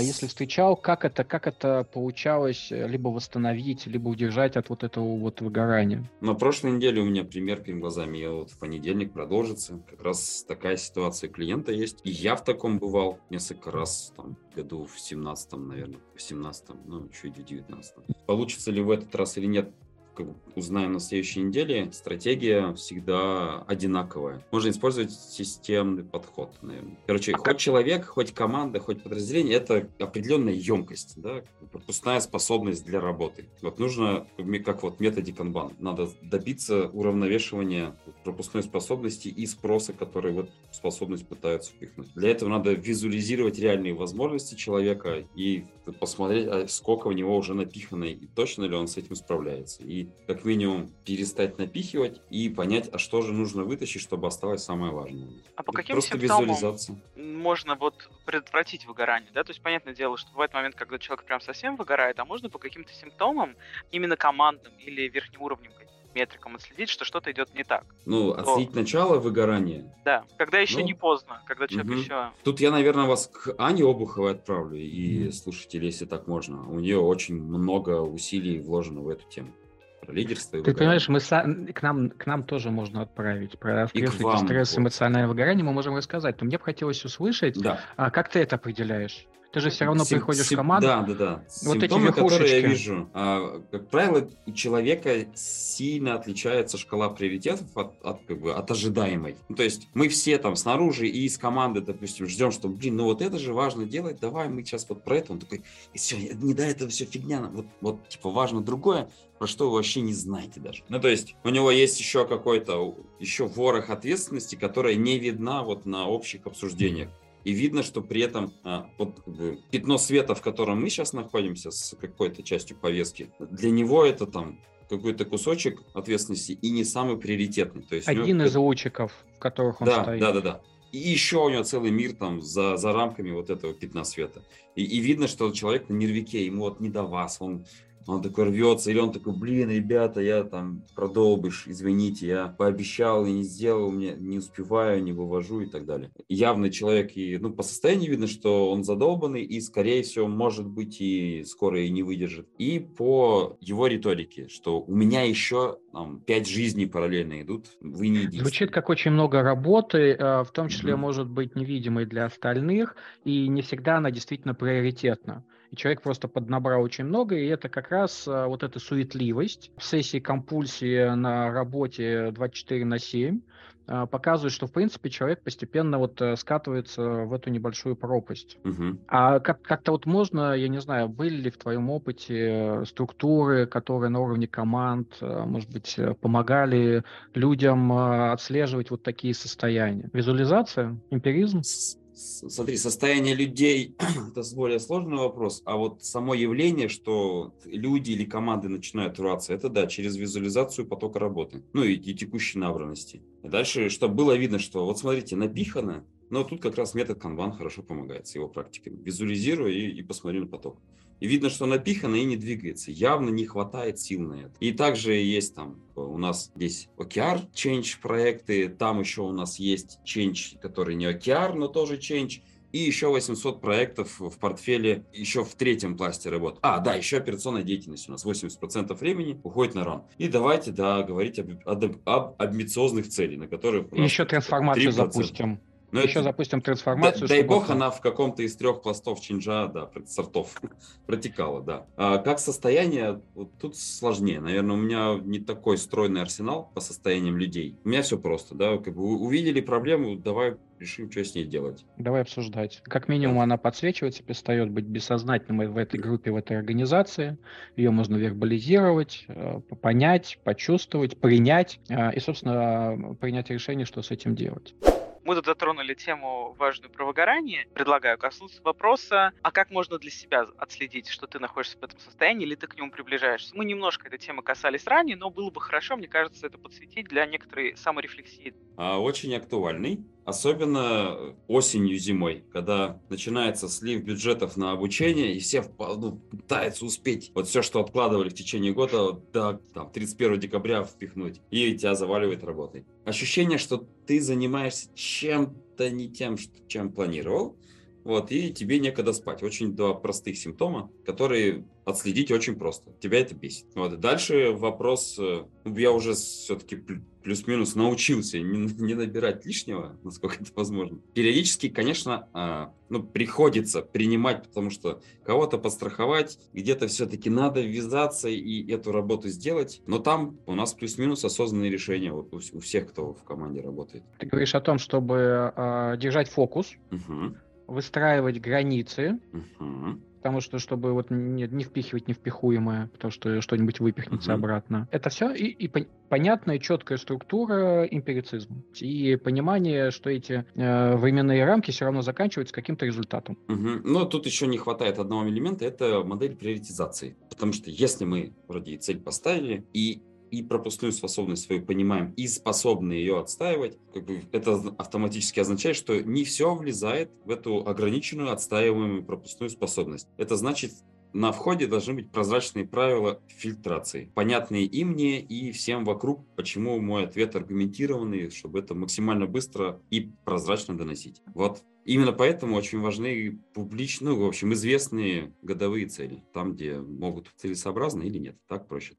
если встречал, как это, как это получалось э, либо восстановить, либо удержать от вот этого вот выгорания? На прошлой неделе у меня пример перед глазами, я вот в понедельник продолжится. Как раз такая ситуация клиента есть. И я в таком бывал несколько раз, там, году в 17 наверное, в 17 ну, чуть в 19 Получится ли в этот раз или нет, как узнаем на следующей неделе, стратегия всегда одинаковая. Можно использовать системный подход, наверное. Короче, а хоть как... человек, хоть команда, хоть подразделение, это определенная емкость, да, пропускная способность для работы. Вот нужно, как вот в методе канбан, надо добиться уравновешивания пропускной способности и спроса, который в эту способность пытаются впихнуть. Для этого надо визуализировать реальные возможности человека и посмотреть, а сколько в него уже напихано и точно ли он с этим справляется. И как минимум перестать напихивать и понять, а что же нужно вытащить, чтобы осталось самое важное. А по каким Просто визуализация. можно вот предотвратить выгорание? Да? То есть, понятное дело, что бывает момент, когда человек прям совсем выгорает, а можно по каким-то симптомам, именно командным или верхнеуровневым метрикам отследить, что что-то идет не так. Ну, отследить то... начало выгорания. Да, когда еще ну, не поздно, когда человек угу. еще... Тут я, наверное, вас к Ане Обуховой отправлю, и mm. слушатели, если так можно. У нее очень много усилий вложено в эту тему про лидерство. Ты понимаешь, мы са... к, нам, к нам тоже можно отправить. Про стресс, вам, стресс вот. эмоциональное выгорание мы можем рассказать. Но мне бы хотелось услышать, да. а как ты это определяешь? Ты же все равно Сим, приходишь сим, в команду. Да, да, да. Вот Симптомы, эти которые я вижу. А, как правило, у человека сильно отличается шкала приоритетов от, от, как бы, от ожидаемой. Ну, то есть мы все там снаружи и из команды, допустим, ждем, что, блин, ну вот это же важно делать, давай мы сейчас вот про это. Он такой, все, не до этого все фигня, вот, вот типа важно другое, про что вы вообще не знаете даже. Ну, то есть у него есть еще какой-то, еще ворох ответственности, которая не видна вот на общих обсуждениях. И видно, что при этом а, вот, пятно света, в котором мы сейчас находимся с какой-то частью повестки, для него это там какой-то кусочек ответственности и не самый приоритетный. То есть Один него... из лучиков, в которых он да, стоит. Да, да, да. И еще у него целый мир там за, за рамками вот этого пятна света. И, и видно, что человек на нервике, ему вот не до вас, он он такой рвется, или он такой, блин, ребята, я там продолбыш, извините, я пообещал и не сделал, мне не успеваю, не вывожу и так далее. Явно человек, и, ну, по состоянию видно, что он задолбанный и, скорее всего, может быть, и скоро и не выдержит. И по его риторике, что у меня еще там, пять жизней параллельно идут, вы не единственный. Звучит как очень много работы, э, в том числе, mm-hmm. может быть, невидимой для остальных, и не всегда она действительно приоритетна и человек просто поднабрал очень много, и это как раз а, вот эта суетливость в сессии компульсии на работе 24 на 7 а, показывает, что, в принципе, человек постепенно вот э, скатывается в эту небольшую пропасть. Угу. А как- как-то вот можно, я не знаю, были ли в твоем опыте структуры, которые на уровне команд, э, может быть, э, помогали людям отслеживать вот такие состояния? Визуализация, эмпиризм? Смотри, состояние людей [CLEARS THROAT] – это более сложный вопрос, а вот само явление, что люди или команды начинают рваться, это да, через визуализацию потока работы, ну и, и текущей набранности. И дальше, чтобы было видно, что вот смотрите, напихано, но тут как раз метод канбан хорошо помогает с его практикой. Визуализируй и, и посмотри на поток. И видно, что напихано и не двигается. Явно не хватает сил на это. И также есть там у нас здесь OKR Change проекты, там еще у нас есть Change, который не OKR, но тоже Change. И еще 800 проектов в портфеле еще в третьем пласте работ. А, да, еще операционная деятельность у нас 80% времени уходит на ран. И давайте, да, говорить об, об, об амбициозных целях, на которые... Еще трансформацию 3%. запустим. Но Еще это, запустим трансформацию. Да, дай бог, она в каком-то из трех пластов чинжа, да, сортов [LAUGHS] протекала, да. А как состояние, вот тут сложнее. Наверное, у меня не такой стройный арсенал по состояниям людей. У меня все просто, да, как бы увидели проблему, давай решим, что с ней делать. Давай обсуждать. Как минимум, она подсвечивается, перестает быть бессознательной в этой группе, в этой организации. Ее можно вербализировать, э, понять, почувствовать, принять э, и, собственно, принять решение, что с этим делать. Мы тут затронули тему важную про выгорание. Предлагаю коснуться вопроса, а как можно для себя отследить, что ты находишься в этом состоянии, или ты к нему приближаешься. Мы немножко этой темы касались ранее, но было бы хорошо, мне кажется, это подсветить для некоторой саморефлексии. А, очень актуальный, особенно осенью, зимой, когда начинается слив бюджетов на обучение, и все ну, пытаются успеть вот все, что откладывали в течение года, до там, 31 декабря впихнуть, и тебя заваливает работой. Ощущение, что ты занимаешься чем-то не тем, чем планировал, вот, и тебе некогда спать. Очень два простых симптома, которые отследить очень просто. Тебя это бесит. Вот. Дальше вопрос, э, ну, я уже все-таки плюс-минус научился не, не набирать лишнего, насколько [LAUGHS] это возможно. Периодически, конечно, а, ну, приходится принимать, потому что кого-то подстраховать, где-то все-таки надо ввязаться и эту работу сделать. Но там у нас плюс-минус осознанные решения вот у, у всех, кто в команде работает. Ты говоришь о том, чтобы э, держать фокус, угу. Выстраивать границы, угу потому что, чтобы вот не, не впихивать невпихуемое, потому что что-нибудь выпихнется uh-huh. обратно. Это все и, и понятная, четкая структура эмпирицизма. И понимание, что эти э, временные рамки все равно заканчиваются каким-то результатом. Uh-huh. Но тут еще не хватает одного элемента, это модель приоритизации. Потому что если мы вроде и цель поставили, и и пропускную способность свою понимаем, и способны ее отстаивать, как бы это автоматически означает, что не все влезает в эту ограниченную отстаиваемую пропускную способность. Это значит, на входе должны быть прозрачные правила фильтрации, понятные и мне, и всем вокруг, почему мой ответ аргументированный, чтобы это максимально быстро и прозрачно доносить. Вот Именно поэтому очень важны публичные, ну, в общем, известные годовые цели, там, где могут целесообразно или нет, так проще.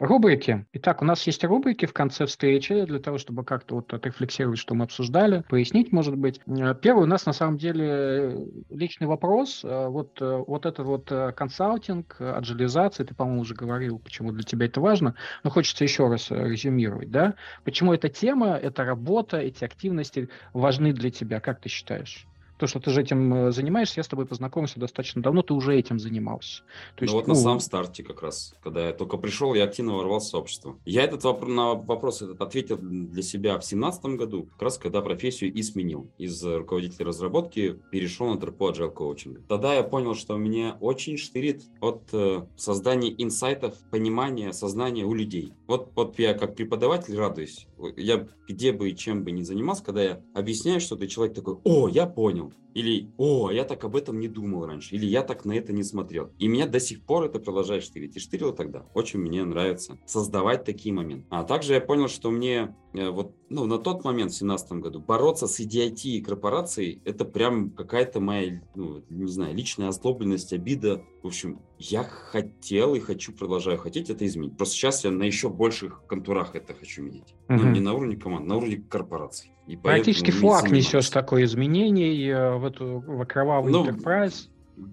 Рубрики. Итак, у нас есть рубрики в конце встречи для того, чтобы как-то вот отрефлексировать, что мы обсуждали, пояснить, может быть. Э, первый у нас на самом деле личный вопрос. Э, вот, э, вот этот вот консалтинг, аджилизация, ты, по-моему, уже говорил, почему для тебя это важно, но хочется еще раз резюмировать, да? Почему эта тема, эта работа, эти активности важны для тебя, как ты считаешь? То, что ты же этим э, занимаешься, я с тобой познакомился достаточно давно, ты уже этим занимался. То есть, ну вот ну... на самом старте как раз, когда я только пришел, я активно ворвался в сообщество. Я этот вопрос, на вопрос этот ответил для себя в семнадцатом году, как раз когда профессию и сменил. Из руководителя разработки перешел на тропу agile коучинга. Тогда я понял, что мне очень штырит от э, создания инсайтов, понимания, сознания у людей. Вот, вот я как преподаватель радуюсь. Я где бы и чем бы ни занимался, когда я объясняю что-то, человек такой, о, я понял. you. Или «О, я так об этом не думал раньше», или «Я так на это не смотрел». И меня до сих пор это продолжает штырить. И штырило тогда. Очень мне нравится создавать такие моменты. А также я понял, что мне э, вот ну, на тот момент, в 2017 году, бороться с идиотией корпорацией, это прям какая-то моя, ну, не знаю, личная озлобленность, обида. В общем, я хотел и хочу, продолжаю хотеть это изменить. Просто сейчас я на еще больших контурах это хочу менять. Uh-huh. Ну, не на уровне команд, на уровне корпораций. И Практически флаг несешь такое изменение э, в эту в кровавый ну, enterprise.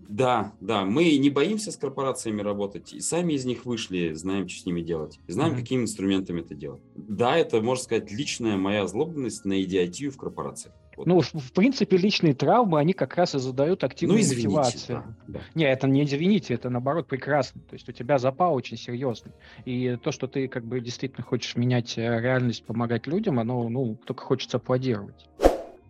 Да, да, мы не боимся с корпорациями работать, и сами из них вышли, знаем, что с ними делать, и знаем, mm-hmm. какими инструментами это делать. Да, это, можно сказать, личная моя злобность на идиотию в корпорациях. Вот. Ну, в, в принципе, личные травмы, они как раз и задают активную ну, извините, мотивацию. Да, да. Не, это не извините, это наоборот прекрасно. То есть у тебя запал очень серьезный. И то, что ты как бы действительно хочешь менять э, реальность, помогать людям, оно, ну, только хочется аплодировать.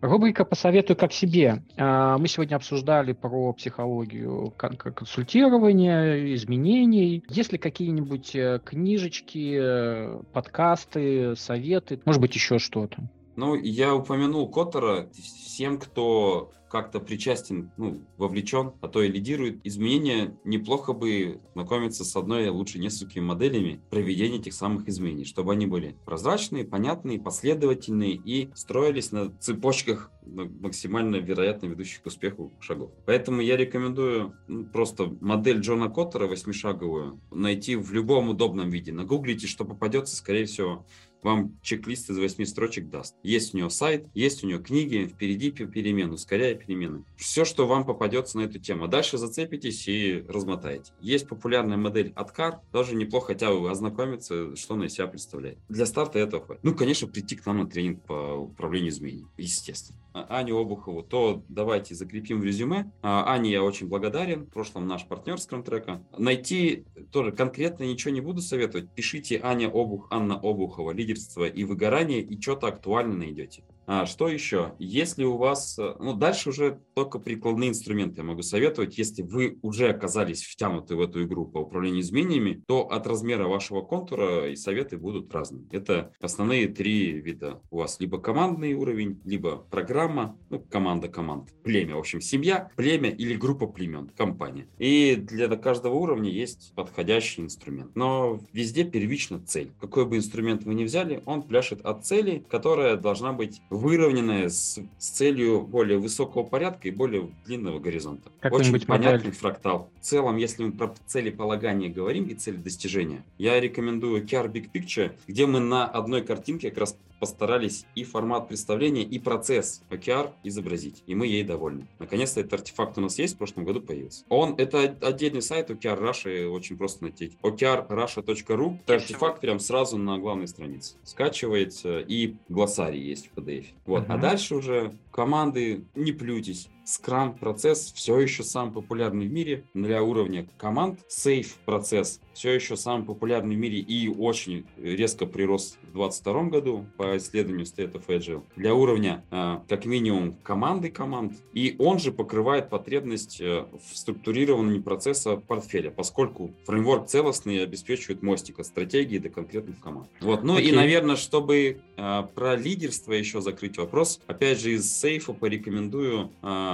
Рубрика «Посоветую как себе». А, мы сегодня обсуждали про психологию консультирования, изменений. Есть ли какие-нибудь э, книжечки, э, подкасты, советы, может быть, еще что-то? Ну, я упомянул Коттера. Всем, кто как-то причастен, ну, вовлечен, а то и лидирует изменения, неплохо бы знакомиться с одной, лучше несколькими моделями проведения этих самых изменений, чтобы они были прозрачные, понятные, последовательные и строились на цепочках максимально вероятно ведущих к успеху шагов. Поэтому я рекомендую ну, просто модель Джона Коттера восьмишаговую найти в любом удобном виде. Нагуглите, что попадется, скорее всего, вам чек-лист из восьми строчек даст. Есть у него сайт, есть у него книги, впереди перемен, ускоряя перемены. Все, что вам попадется на эту тему. Дальше зацепитесь и размотаете. Есть популярная модель Откар, тоже неплохо хотя бы ознакомиться, что она из себя представляет. Для старта этого хватит. Ну, конечно, прийти к нам на тренинг по управлению изменениями, естественно. А, Аню Обухову, то давайте закрепим в резюме. А, Ане я очень благодарен, в прошлом наш партнер Скромтрека. Найти тоже конкретно ничего не буду советовать. Пишите Аня Обух, Анна Обухова, лидерство и выгорание, и что-то актуально найдете. А, что еще? Если у вас, э, ну дальше уже только прикладные инструменты я могу советовать. Если вы уже оказались втянуты в эту игру по управлению изменениями, то от размера вашего контура и советы будут разные. Это основные три вида. У вас либо командный уровень, либо программа, ну команда команд, племя, в общем семья, племя или группа племен, компания. И для каждого уровня есть подходящий инструмент. Но везде первично цель. Какой бы инструмент вы ни взяли, он пляшет от цели, которая должна быть выровненная с, с целью более высокого порядка и более длинного горизонта. Очень понятный фрактал. В целом, если мы про целеполагание говорим и цели достижения, я рекомендую QR Big Picture, где мы на одной картинке как раз постарались и формат представления, и процесс OKR изобразить. И мы ей довольны. Наконец-то этот артефакт у нас есть, в прошлом году появился. Он, это отдельный сайт OKR Russia, очень просто найти. okrrussia.ru. Это артефакт прям сразу на главной странице. Скачивается, и глоссарий есть в PDF. Вот. Uh-huh. А дальше уже команды, не плюйтесь. Scrum процесс все еще самый популярный в мире для уровня команд. Safe процесс все еще самый популярный в мире и очень резко прирос в 2022 году по исследованию State of Agile. Для уровня э, как минимум команды команд. И он же покрывает потребность э, в структурировании процесса портфеля, поскольку фреймворк целостный обеспечивает мостик от стратегии до конкретных команд. Вот. Ну okay. и, наверное, чтобы э, про лидерство еще закрыть вопрос, опять же из сейфа порекомендую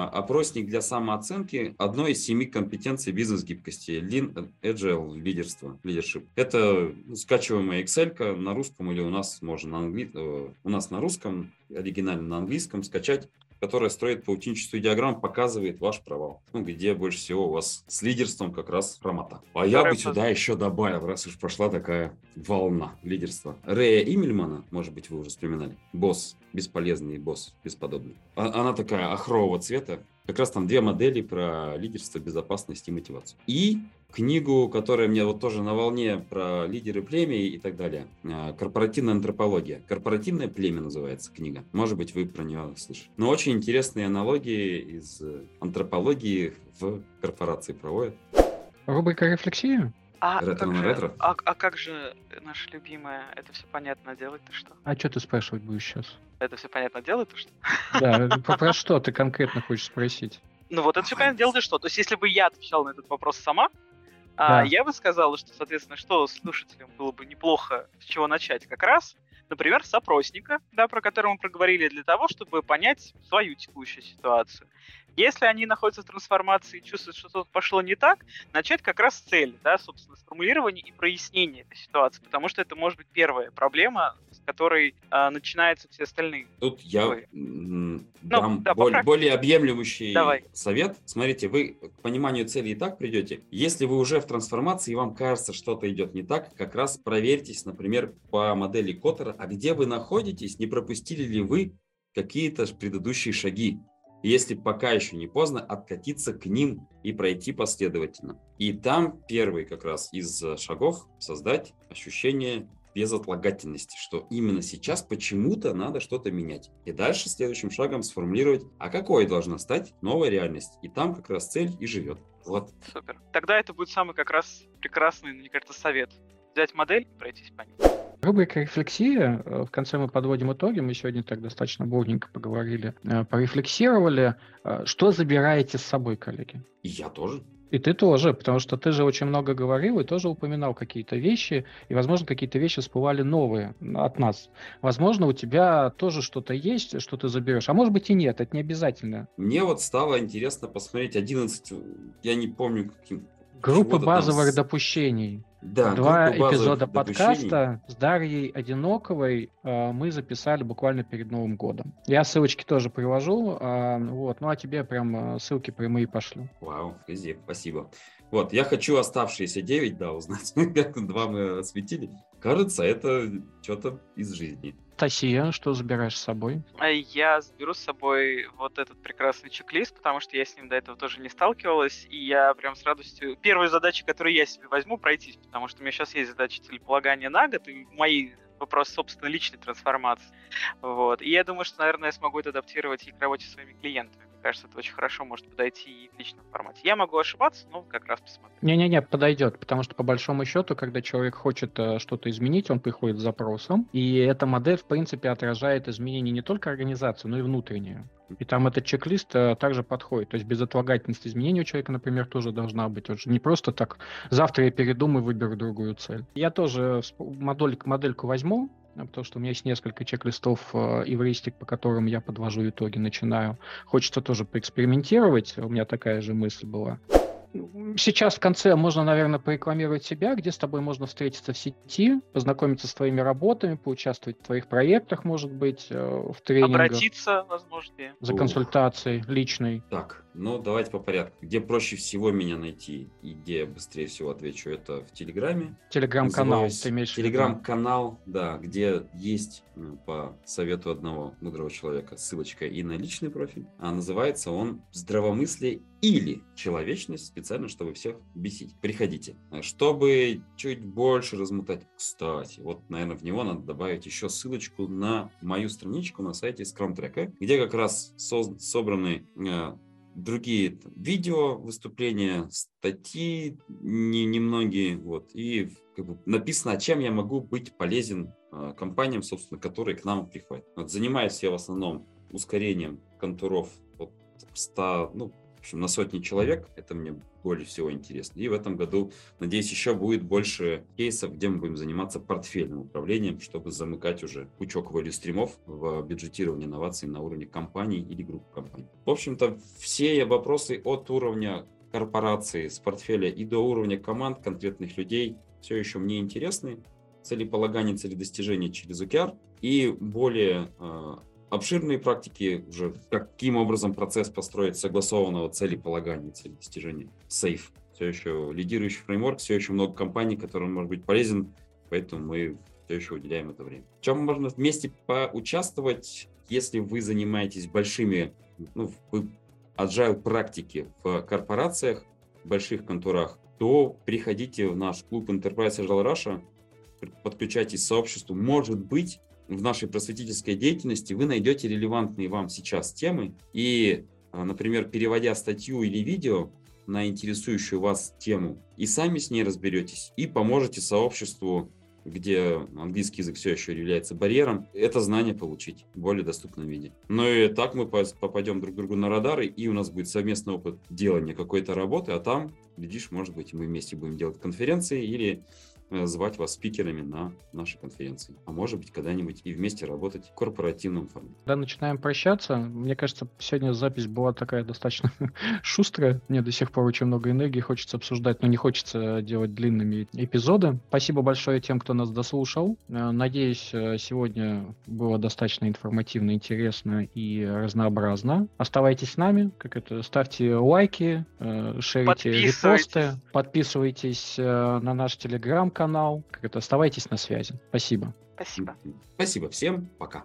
опросник для самооценки одной из семи компетенций бизнес-гибкости Lean Agile лидерство, leadership. Это скачиваемая Excel на русском или у нас можно на англи... Э, у нас на русском, оригинально на английском скачать которая строит паутинчатую диаграмму, показывает ваш провал. Ну, где больше всего у вас с лидерством как раз промота. А я бы сюда еще добавил, раз уж пошла такая волна лидерства. Рэя Имельмана, может быть, вы уже вспоминали. Босс, бесполезный босс, бесподобный. А, она такая охрового цвета. Как раз там две модели про лидерство, безопасность и мотивацию. И книгу, которая мне вот тоже на волне про лидеры племя и так далее. А, Корпоративная антропология. Корпоративное племя называется книга. Может быть, вы про нее слышали. Но очень интересные аналогии из антропологии в корпорации проводят. Рубрика «Рефлексия»? А ретро как, же, ретро? А, а как же наша любимая, это все понятно делать-то что? А что ты спрашивать будешь сейчас? Это все понятно делать-то что? [LAUGHS] Да, про что ты конкретно хочешь спросить? Ну вот это все понятно делать что? То есть если бы я отвечал на этот вопрос сама, а, да. А, я бы сказал, что, соответственно, что слушателям было бы неплохо с чего начать как раз, например, с опросника, да, про который мы проговорили, для того, чтобы понять свою текущую ситуацию. Если они находятся в трансформации и чувствуют, что что-то пошло не так, начать как раз с цели, да, собственно, с формулирования и прояснения этой ситуации, потому что это может быть первая проблема, с которой а, начинаются все остальные. Тут я Ой. Ну, дам да, более, более объемлющий Давай. совет. Смотрите, вы к пониманию цели и так придете. Если вы уже в трансформации и вам кажется, что-то идет не так, как раз проверьтесь, например, по модели Коттера, а где вы находитесь, не пропустили ли вы какие-то предыдущие шаги если пока еще не поздно, откатиться к ним и пройти последовательно. И там первый как раз из шагов создать ощущение безотлагательности, что именно сейчас почему-то надо что-то менять. И дальше следующим шагом сформулировать, а какой должна стать новая реальность. И там как раз цель и живет. Вот. Супер. Тогда это будет самый как раз прекрасный, мне кажется, совет. Взять модель и пройтись по ней. Рубрика «Рефлексия». Э, в конце мы подводим итоги. Мы сегодня так достаточно бурненько поговорили, э, порефлексировали. Э, что забираете с собой, коллеги? Я тоже. И ты тоже, потому что ты же очень много говорил и тоже упоминал какие-то вещи, и, возможно, какие-то вещи всплывали новые от нас. Возможно, у тебя тоже что-то есть, что ты заберешь, а может быть и нет, это не обязательно. Мне вот стало интересно посмотреть 11, я не помню, каким Группа базовых там... допущений. Да, Два эпизода подкаста с Дарьей Одиноковой э, мы записали буквально перед Новым годом. Я ссылочки тоже привожу, э, вот, ну а тебе прям э, ссылки прямые пошлю. Вау, спасибо. Вот, я хочу оставшиеся 9, да, узнать. [LAUGHS] Два мы осветили. Кажется, это что-то из жизни. Тасия, что забираешь с собой? А я заберу с собой вот этот прекрасный чек-лист, потому что я с ним до этого тоже не сталкивалась, и я прям с радостью... Первая задача, которую я себе возьму, пройтись, потому что у меня сейчас есть задача целеполагания на год, и мои вопрос, собственно, личной трансформации. Вот. И я думаю, что, наверное, я смогу это адаптировать и к работе с своими клиентами кажется, это очень хорошо может подойти и в личном формате. Я могу ошибаться, но как раз посмотрим. Не-не-не, подойдет, потому что по большому счету, когда человек хочет э, что-то изменить, он приходит с запросом, и эта модель, в принципе, отражает изменения не только организации, но и внутреннюю. И там этот чек-лист э, также подходит. То есть безотлагательность изменений у человека, например, тоже должна быть. Он же не просто так, завтра я передумаю, выберу другую цель. Я тоже модель, модельку возьму, потому что у меня есть несколько чек-листов э, эвристик, по которым я подвожу итоги, начинаю. Хочется тоже поэкспериментировать, у меня такая же мысль была. Сейчас в конце можно, наверное, порекламировать себя, где с тобой можно встретиться в сети, познакомиться с твоими работами, поучаствовать в твоих проектах, может быть, э, в тренингах. Обратиться, возможно. За консультацией личной. Так, ну давайте по порядку. Где проще всего меня найти и где я быстрее всего отвечу, это в Телеграме. Телеграм-канал, ты имеешь Телеграм-канал, да, где есть по совету одного мудрого человека ссылочка и на личный профиль. А называется он «Здравомыслие или человечность», специально, чтобы всех бесить. Приходите. Чтобы чуть больше размутать, кстати, вот, наверное, в него надо добавить еще ссылочку на мою страничку на сайте Scrum Track, где как раз со собраны э, другие видео, выступления, статьи не, немногие, вот, и как бы написано, чем я могу быть полезен э, компаниям, собственно, которые к нам приходят. Вот, занимаюсь я в основном ускорением контуров от 100, ну, общем, на сотни человек. Это мне более всего интересно. И в этом году, надеюсь, еще будет больше кейсов, где мы будем заниматься портфельным управлением, чтобы замыкать уже пучок value стримов в бюджетировании инноваций на уровне компаний или групп компаний. В общем-то, все вопросы от уровня корпорации с портфеля и до уровня команд конкретных людей все еще мне интересны. Целеполагание, целедостижение через OKR и более а, обширные практики, уже каким образом процесс построить согласованного целеполагания, достижения Safe. Все еще лидирующий фреймворк, все еще много компаний, которым может быть полезен, поэтому мы все еще уделяем это время. В чем можно вместе поучаствовать, если вы занимаетесь большими, ну, вы agile практики в корпорациях, в больших конторах, то приходите в наш клуб Enterprise Agile Russia, подключайтесь к сообществу. Может быть, в нашей просветительской деятельности вы найдете релевантные вам сейчас темы и, а, например, переводя статью или видео на интересующую вас тему, и сами с ней разберетесь, и поможете сообществу, где английский язык все еще является барьером, это знание получить в более доступном виде. Но и так мы попадем друг другу на радары, и у нас будет совместный опыт делания какой-то работы, а там, глядишь, может быть, мы вместе будем делать конференции или звать вас спикерами на нашей конференции. А может быть, когда-нибудь и вместе работать в корпоративном формате. Когда начинаем прощаться, мне кажется, сегодня запись была такая достаточно [LAUGHS] шустрая. Мне до сих пор очень много энергии хочется обсуждать, но не хочется делать длинными эпизоды. Спасибо большое тем, кто нас дослушал. Э, надеюсь, э, сегодня было достаточно информативно, интересно и разнообразно. Оставайтесь с нами, как это, ставьте лайки, шерите репосты, подписывайтесь на наш телеграм-канал, канал. Как это, оставайтесь на связи. Спасибо. Спасибо. Спасибо всем. Пока.